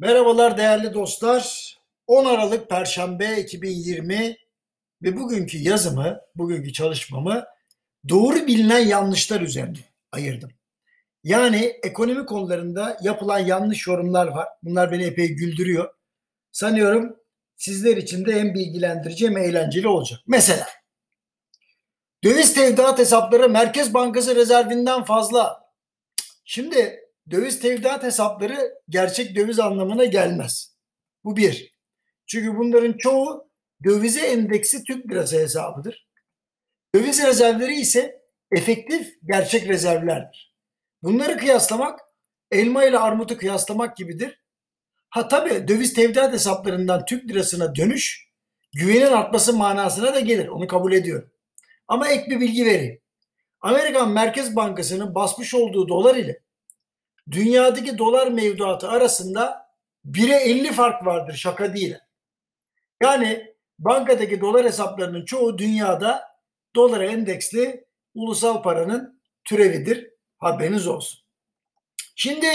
Merhabalar değerli dostlar. 10 Aralık Perşembe 2020 ve bugünkü yazımı, bugünkü çalışmamı doğru bilinen yanlışlar üzerine ayırdım. Yani ekonomi konularında yapılan yanlış yorumlar var. Bunlar beni epey güldürüyor. Sanıyorum sizler için de hem bilgilendirici hem eğlenceli olacak. Mesela döviz tevdiat hesapları Merkez Bankası rezervinden fazla. Şimdi döviz tevdiat hesapları gerçek döviz anlamına gelmez. Bu bir. Çünkü bunların çoğu dövize endeksi Türk lirası hesabıdır. Döviz rezervleri ise efektif gerçek rezervlerdir. Bunları kıyaslamak elma ile armutu kıyaslamak gibidir. Ha tabi döviz tevdiat hesaplarından Türk lirasına dönüş güvenin artması manasına da gelir. Onu kabul ediyorum. Ama ek bir bilgi vereyim. Amerikan Merkez Bankası'nın basmış olduğu dolar ile dünyadaki dolar mevduatı arasında 1'e 50 fark vardır şaka değil. Yani bankadaki dolar hesaplarının çoğu dünyada dolara endeksli ulusal paranın türevidir. Haberiniz olsun. Şimdi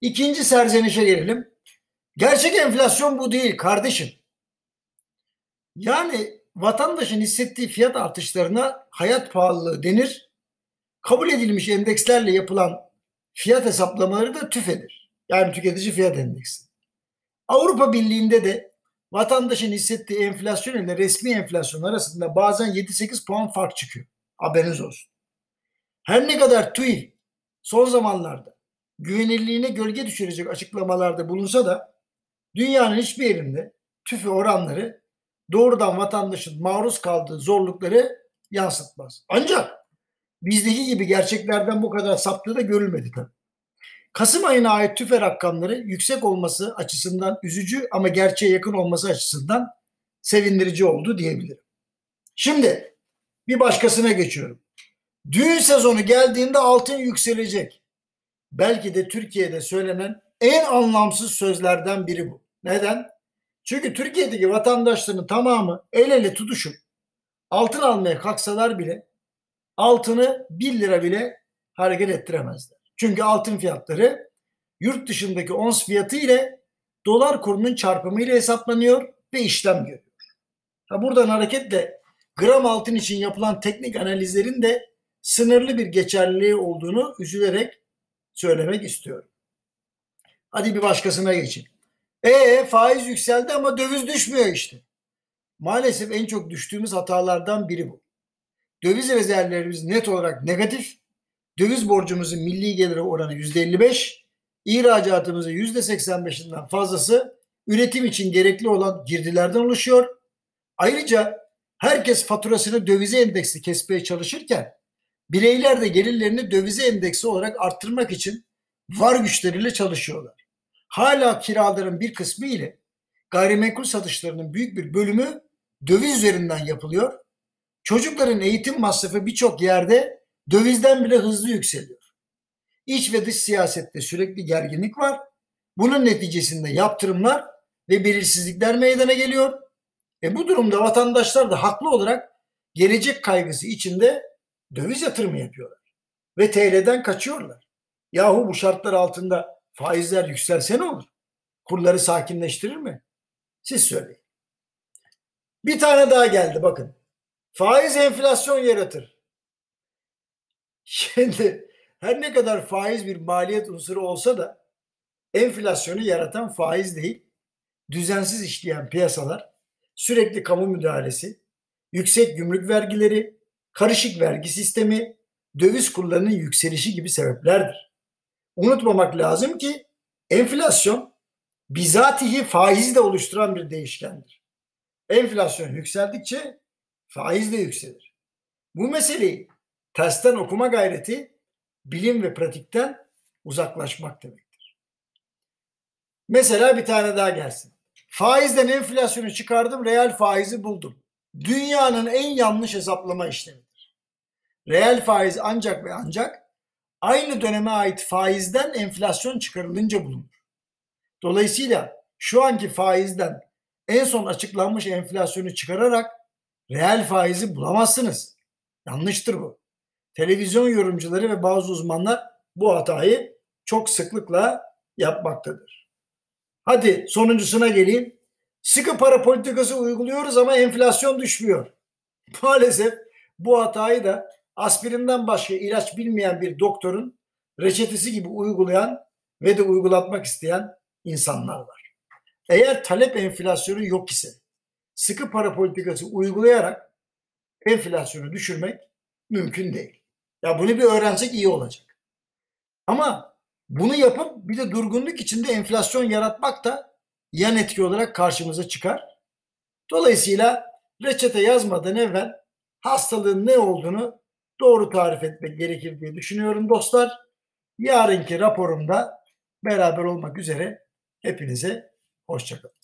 ikinci serzenişe gelelim. Gerçek enflasyon bu değil kardeşim. Yani vatandaşın hissettiği fiyat artışlarına hayat pahalılığı denir. Kabul edilmiş endekslerle yapılan fiyat hesaplamaları da TÜFE'dir. Yani tüketici fiyat endeksi. Avrupa Birliği'nde de vatandaşın hissettiği enflasyon ile resmi enflasyon arasında bazen 7-8 puan fark çıkıyor. Haberiniz olsun. Her ne kadar TÜİ son zamanlarda güvenilirliğine gölge düşürecek açıklamalarda bulunsa da dünyanın hiçbir yerinde tüfe oranları doğrudan vatandaşın maruz kaldığı zorlukları yansıtmaz. Ancak bizdeki gibi gerçeklerden bu kadar saptığı da görülmedi tabii. Kasım ayına ait tüfe rakamları yüksek olması açısından üzücü ama gerçeğe yakın olması açısından sevindirici oldu diyebilirim. Şimdi bir başkasına geçiyorum. Düğün sezonu geldiğinde altın yükselecek. Belki de Türkiye'de söylenen en anlamsız sözlerden biri bu. Neden? Çünkü Türkiye'deki vatandaşların tamamı el ele tutuşup altın almaya kalksalar bile altını 1 lira bile hareket ettiremezler. Çünkü altın fiyatları yurt dışındaki ons fiyatı ile dolar kurunun çarpımı ile hesaplanıyor ve işlem görüyor. Ha buradan hareketle gram altın için yapılan teknik analizlerin de sınırlı bir geçerliliği olduğunu üzülerek söylemek istiyorum. Hadi bir başkasına geçin. E faiz yükseldi ama döviz düşmüyor işte. Maalesef en çok düştüğümüz hatalardan biri bu. Döviz rezervlerimiz net olarak negatif. Döviz borcumuzun milli geliri oranı %55. İhracatımızın %85'inden fazlası üretim için gerekli olan girdilerden oluşuyor. Ayrıca herkes faturasını dövize endeksli kesmeye çalışırken bireyler de gelirlerini dövize endeksi olarak arttırmak için var güçleriyle çalışıyorlar. Hala kiraların bir kısmı ile gayrimenkul satışlarının büyük bir bölümü döviz üzerinden yapılıyor Çocukların eğitim masrafı birçok yerde dövizden bile hızlı yükseliyor. İç ve dış siyasette sürekli gerginlik var. Bunun neticesinde yaptırımlar ve belirsizlikler meydana geliyor. E bu durumda vatandaşlar da haklı olarak gelecek kaygısı içinde döviz yatırımı yapıyorlar. Ve TL'den kaçıyorlar. Yahu bu şartlar altında faizler yükselse ne olur? Kurları sakinleştirir mi? Siz söyleyin. Bir tane daha geldi bakın. Faiz enflasyon yaratır. Şimdi her ne kadar faiz bir maliyet unsuru olsa da enflasyonu yaratan faiz değil, düzensiz işleyen piyasalar, sürekli kamu müdahalesi, yüksek gümrük vergileri, karışık vergi sistemi, döviz kurlarının yükselişi gibi sebeplerdir. Unutmamak lazım ki enflasyon bizatihi faizi de oluşturan bir değişkendir. Enflasyon yükseldikçe faiz de yükselir. Bu meseleyi tersten okuma gayreti bilim ve pratikten uzaklaşmak demektir. Mesela bir tane daha gelsin. Faizden enflasyonu çıkardım, reel faizi buldum. Dünyanın en yanlış hesaplama işlemidir. Reel faiz ancak ve ancak aynı döneme ait faizden enflasyon çıkarılınca bulunur. Dolayısıyla şu anki faizden en son açıklanmış enflasyonu çıkararak reel faizi bulamazsınız. Yanlıştır bu. Televizyon yorumcuları ve bazı uzmanlar bu hatayı çok sıklıkla yapmaktadır. Hadi sonuncusuna geleyim. Sıkı para politikası uyguluyoruz ama enflasyon düşmüyor. Maalesef bu hatayı da aspirinden başka ilaç bilmeyen bir doktorun reçetesi gibi uygulayan ve de uygulatmak isteyen insanlar var. Eğer talep enflasyonu yok ise sıkı para politikası uygulayarak enflasyonu düşürmek mümkün değil. Ya bunu bir öğrensek iyi olacak. Ama bunu yapıp bir de durgunluk içinde enflasyon yaratmak da yan etki olarak karşımıza çıkar. Dolayısıyla reçete yazmadan evvel hastalığın ne olduğunu doğru tarif etmek gerekir diye düşünüyorum dostlar. Yarınki raporumda beraber olmak üzere hepinize hoşçakalın.